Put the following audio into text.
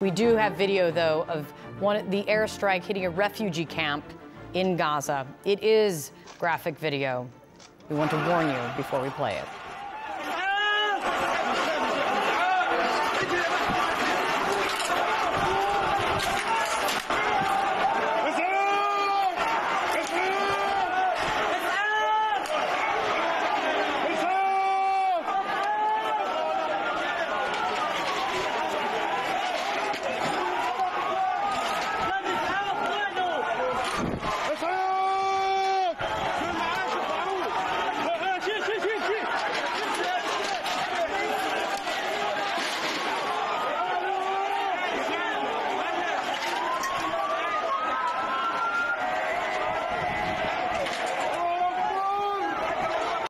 We do have video, though, of one the airstrike hitting a refugee camp in Gaza. It is graphic video. We want to warn you before we play it. Oh!